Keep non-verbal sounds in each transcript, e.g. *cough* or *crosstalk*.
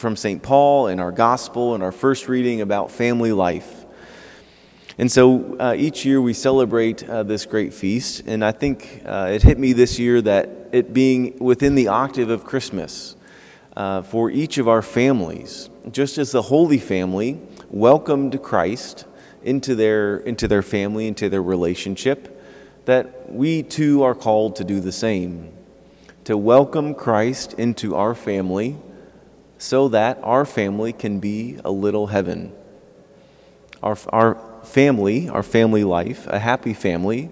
from St. Paul in our gospel and our first reading about family life. And so uh, each year we celebrate uh, this great feast, and I think uh, it hit me this year that it being within the octave of Christmas uh, for each of our families, just as the Holy Family welcomed Christ into their, into their family, into their relationship, that we too are called to do the same, to welcome Christ into our family so that our family can be a little heaven. Our, our family, our family life, a happy family,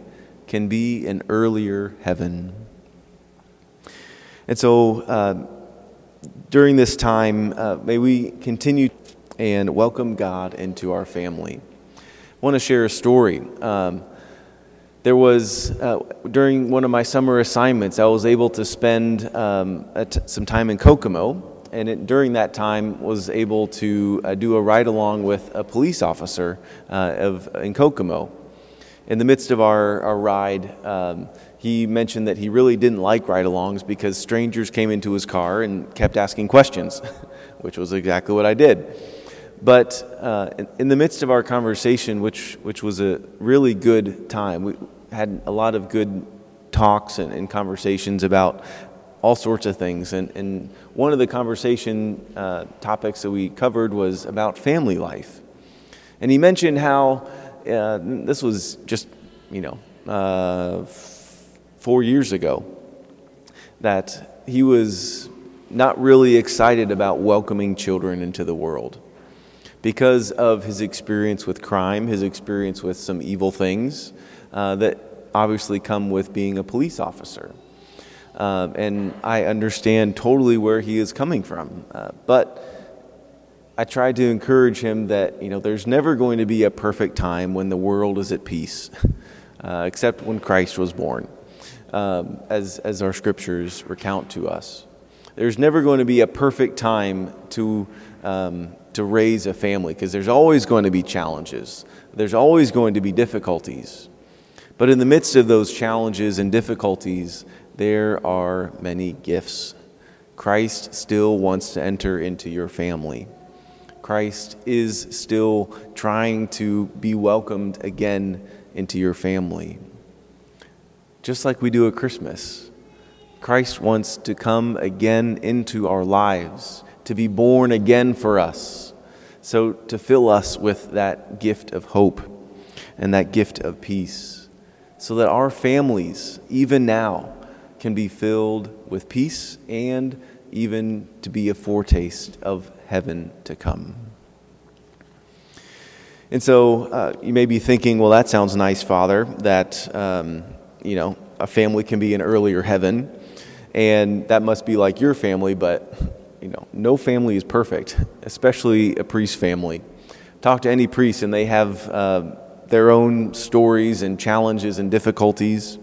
can be an earlier heaven. And so, uh, during this time, uh, may we continue and welcome God into our family. I want to share a story. Um, there was, uh, during one of my summer assignments, I was able to spend um, some time in Kokomo and it, during that time was able to uh, do a ride along with a police officer uh, of, in Kokomo. In the midst of our, our ride, um, he mentioned that he really didn't like ride alongs because strangers came into his car and kept asking questions, *laughs* which was exactly what I did. But uh, in, in, the midst of our conversation, which, which was a really good time, we had a lot of good talks and, and conversations about all sorts of things. And, and one of the conversation uh, topics that we covered was about family life. And he mentioned how uh, this was just, you know, uh, four years ago, that he was not really excited about welcoming children into the world because of his experience with crime, his experience with some evil things uh, that obviously come with being a police officer. Uh, and I understand totally where he is coming from. Uh, but I try to encourage him that you know there's never going to be a perfect time when the world is at peace, *laughs* uh, except when Christ was born, um, as as our scriptures recount to us. There's never going to be a perfect time to um, to raise a family because there's always going to be challenges. There's always going to be difficulties. But in the midst of those challenges and difficulties, there are many gifts. Christ still wants to enter into your family. Christ is still trying to be welcomed again into your family. Just like we do at Christmas, Christ wants to come again into our lives, to be born again for us. So, to fill us with that gift of hope and that gift of peace, so that our families, even now, can be filled with peace and even to be a foretaste of heaven to come. And so uh, you may be thinking, well, that sounds nice, Father, that, um, you know, a family can be an earlier heaven, and that must be like your family, but, you know, no family is perfect, especially a priest family. Talk to any priest, and they have uh, their own stories and challenges and difficulties,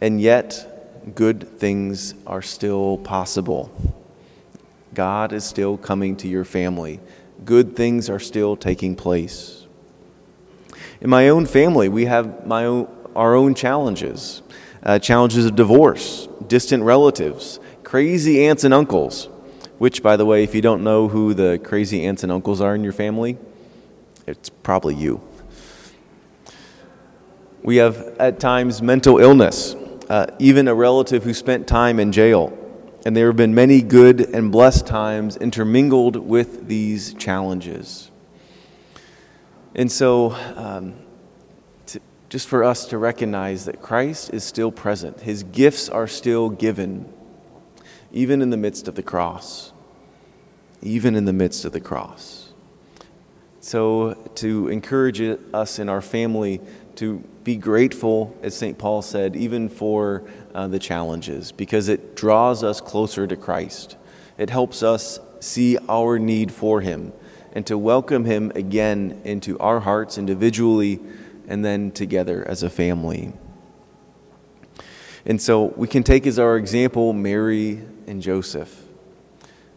and yet good things are still possible. God is still coming to your family. Good things are still taking place. In my own family, we have my own, our own challenges uh, challenges of divorce, distant relatives, crazy aunts and uncles. Which, by the way, if you don't know who the crazy aunts and uncles are in your family, it's probably you. We have at times mental illness uh, even a relative who spent time in jail. And there have been many good and blessed times intermingled with these challenges. And so, um, to, just for us to recognize that Christ is still present, his gifts are still given, even in the midst of the cross. Even in the midst of the cross. So, to encourage us in our family to be grateful, as St. Paul said, even for uh, the challenges, because it draws us closer to Christ. It helps us see our need for Him and to welcome Him again into our hearts individually and then together as a family. And so we can take as our example Mary and Joseph,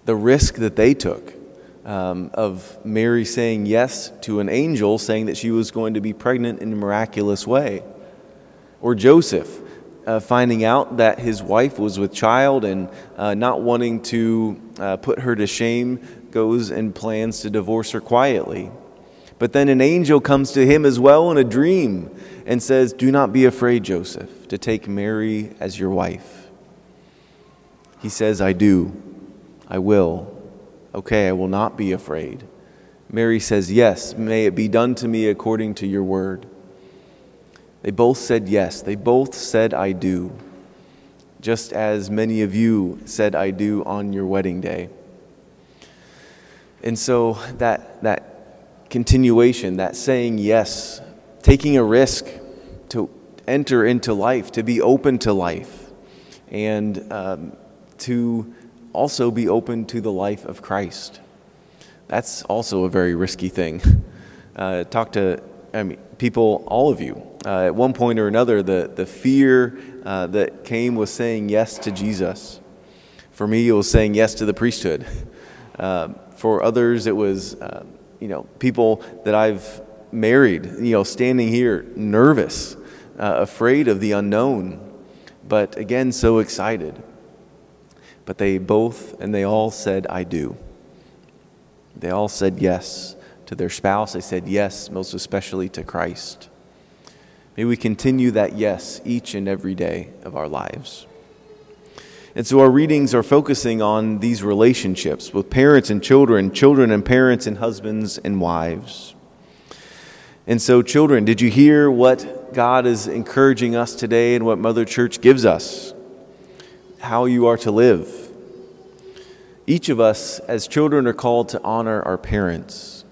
the risk that they took um, of Mary saying yes to an angel saying that she was going to be pregnant in a miraculous way. Or Joseph uh, finding out that his wife was with child and uh, not wanting to uh, put her to shame goes and plans to divorce her quietly. But then an angel comes to him as well in a dream and says, Do not be afraid, Joseph, to take Mary as your wife. He says, I do. I will. Okay, I will not be afraid. Mary says, Yes, may it be done to me according to your word. They both said yes. They both said, I do, just as many of you said, I do on your wedding day. And so that, that continuation, that saying yes, taking a risk to enter into life, to be open to life, and um, to also be open to the life of Christ. That's also a very risky thing. *laughs* Uh, talk to I mean, people, all of you. Uh, at one point or another, the, the fear uh, that came was saying yes to Jesus. For me, it was saying yes to the priesthood. *laughs* Uh, for others, it was uh, you know, people that I've married, you know, standing here nervous, uh, afraid of the unknown, but again, so excited. But they both and they all said, I do. They all said yes to their spouse. They said yes, most especially to Christ. May we continue that yes each and every day of our lives. And so our readings are focusing on these relationships with parents and children, children and parents, and husbands and wives. And so, children, did you hear what God is encouraging us today and what Mother Church gives us? How you are to live. Each of us, as children, are called to honor our parents.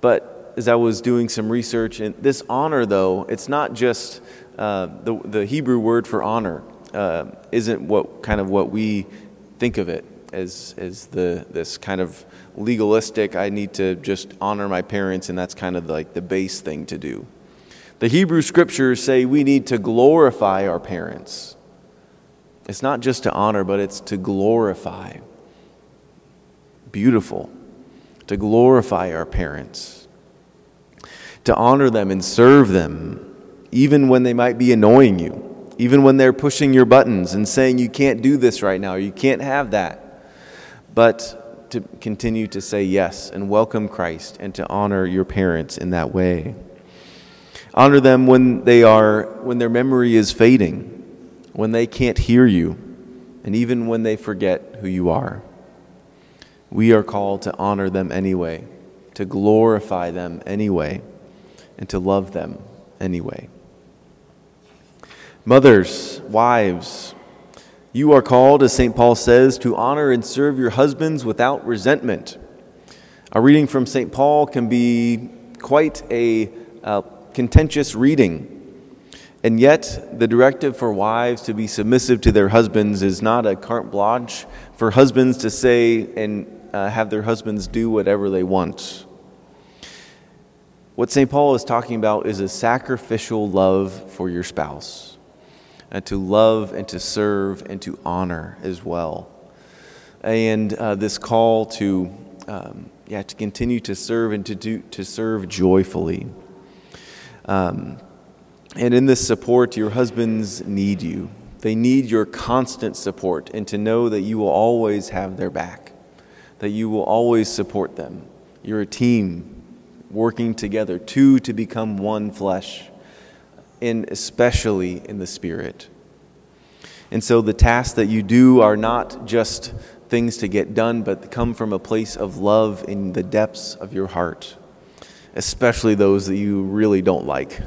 But as I was doing some research, and this honor, though, it's not just uh, the, the Hebrew word for honor uh, isn't what kind of what we think of it as as the this kind of legalistic. I need to just honor my parents, and that's kind of like the base thing to do. The Hebrew scriptures say we need to glorify our parents. It's not just to honor, but it's to glorify. Beautiful. To glorify our parents. To honor them and serve them, even when they might be annoying you even when they're pushing your buttons and saying you can't do this right now, you can't have that. But to continue to say yes and welcome Christ and to honor your parents in that way. Honor them when they are when their memory is fading, when they can't hear you, and even when they forget who you are. We are called to honor them anyway, to glorify them anyway, and to love them anyway. Mothers, wives, you are called, as St. Paul says, to honor and serve your husbands without resentment. A reading from St. Paul can be quite a contentious reading. And yet, the directive for wives to be submissive to their husbands is not a carte blanche for husbands to say and uh, have their husbands do whatever they want. What St. Paul is talking about is a sacrificial love for your spouse and to love and to serve and to honor as well. And uh, this call to, um, yeah, to continue to serve and to, do, to serve joyfully. Um, and in this support, your husbands need you. They need your constant support and to know that you will always have their back, that you will always support them. You're a team working together, two to become one flesh and especially in the Spirit. And so the tasks that you do are not just things to get done, but come from a place of love in the depths of your heart, especially those that you really don't like.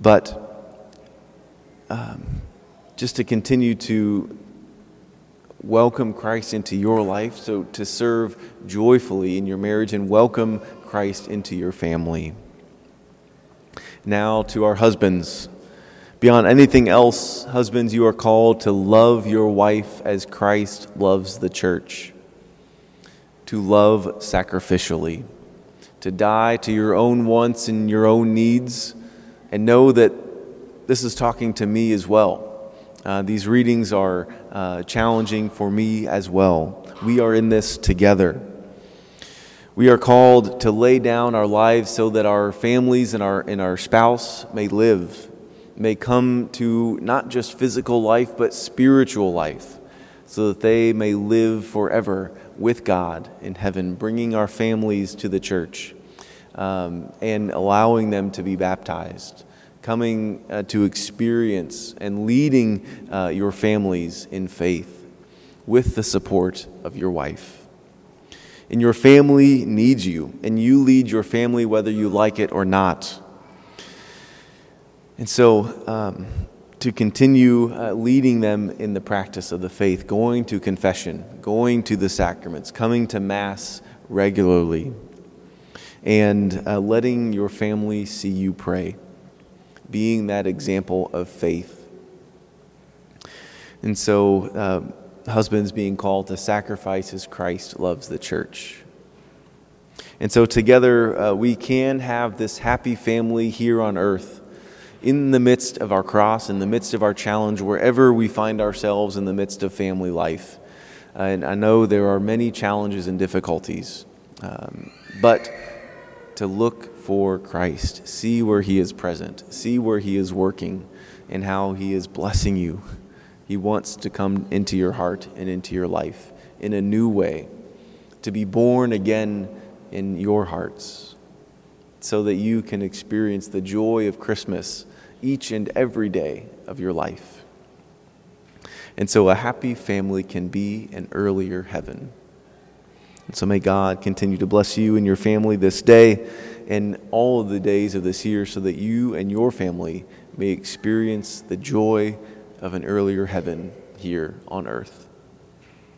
But um, just to continue to welcome Christ into your life, so to serve joyfully in your marriage and welcome Christ into your family. Now, to our husbands, beyond anything else, husbands, you are called to love your wife as Christ loves the church, to love sacrificially, to die to your own wants and your own needs, and know that this is talking to me as well. Uh, these readings are uh, challenging for me as well. We are in this together. We are called to lay down our lives so that our families and our, and our spouse may live, may come to not just physical life, but spiritual life, so that they may live forever with God in heaven, bringing our families to the church um, and allowing them to be baptized, coming uh, to experience and leading uh, your families in faith with the support of your wife. And your family needs you, and you lead your family whether you like it or not. And so, um, to continue uh, leading them in the practice of the faith, going to confession, going to the sacraments, coming to Mass regularly, and uh, letting your family see you pray, being that example of faith. And so, uh, husbands being called to sacrifice as Christ loves the church. And so, together, uh, we can have this happy family here on earth in the midst of our cross, in the midst of our challenge, wherever we find ourselves in the midst of family life. And I know there are many challenges and difficulties, um, but to look for Christ, see where He is present, see where He is working, and how He is blessing you. He wants to come into your heart and into your life in a new way, to be born again in your hearts, so that you can experience the joy of Christmas each and every day of your life. And so a happy family can be an earlier heaven. And so may God continue to bless you and your family this day and all of the days of this year so that you and your family may experience the joy of an earlier heaven here on earth.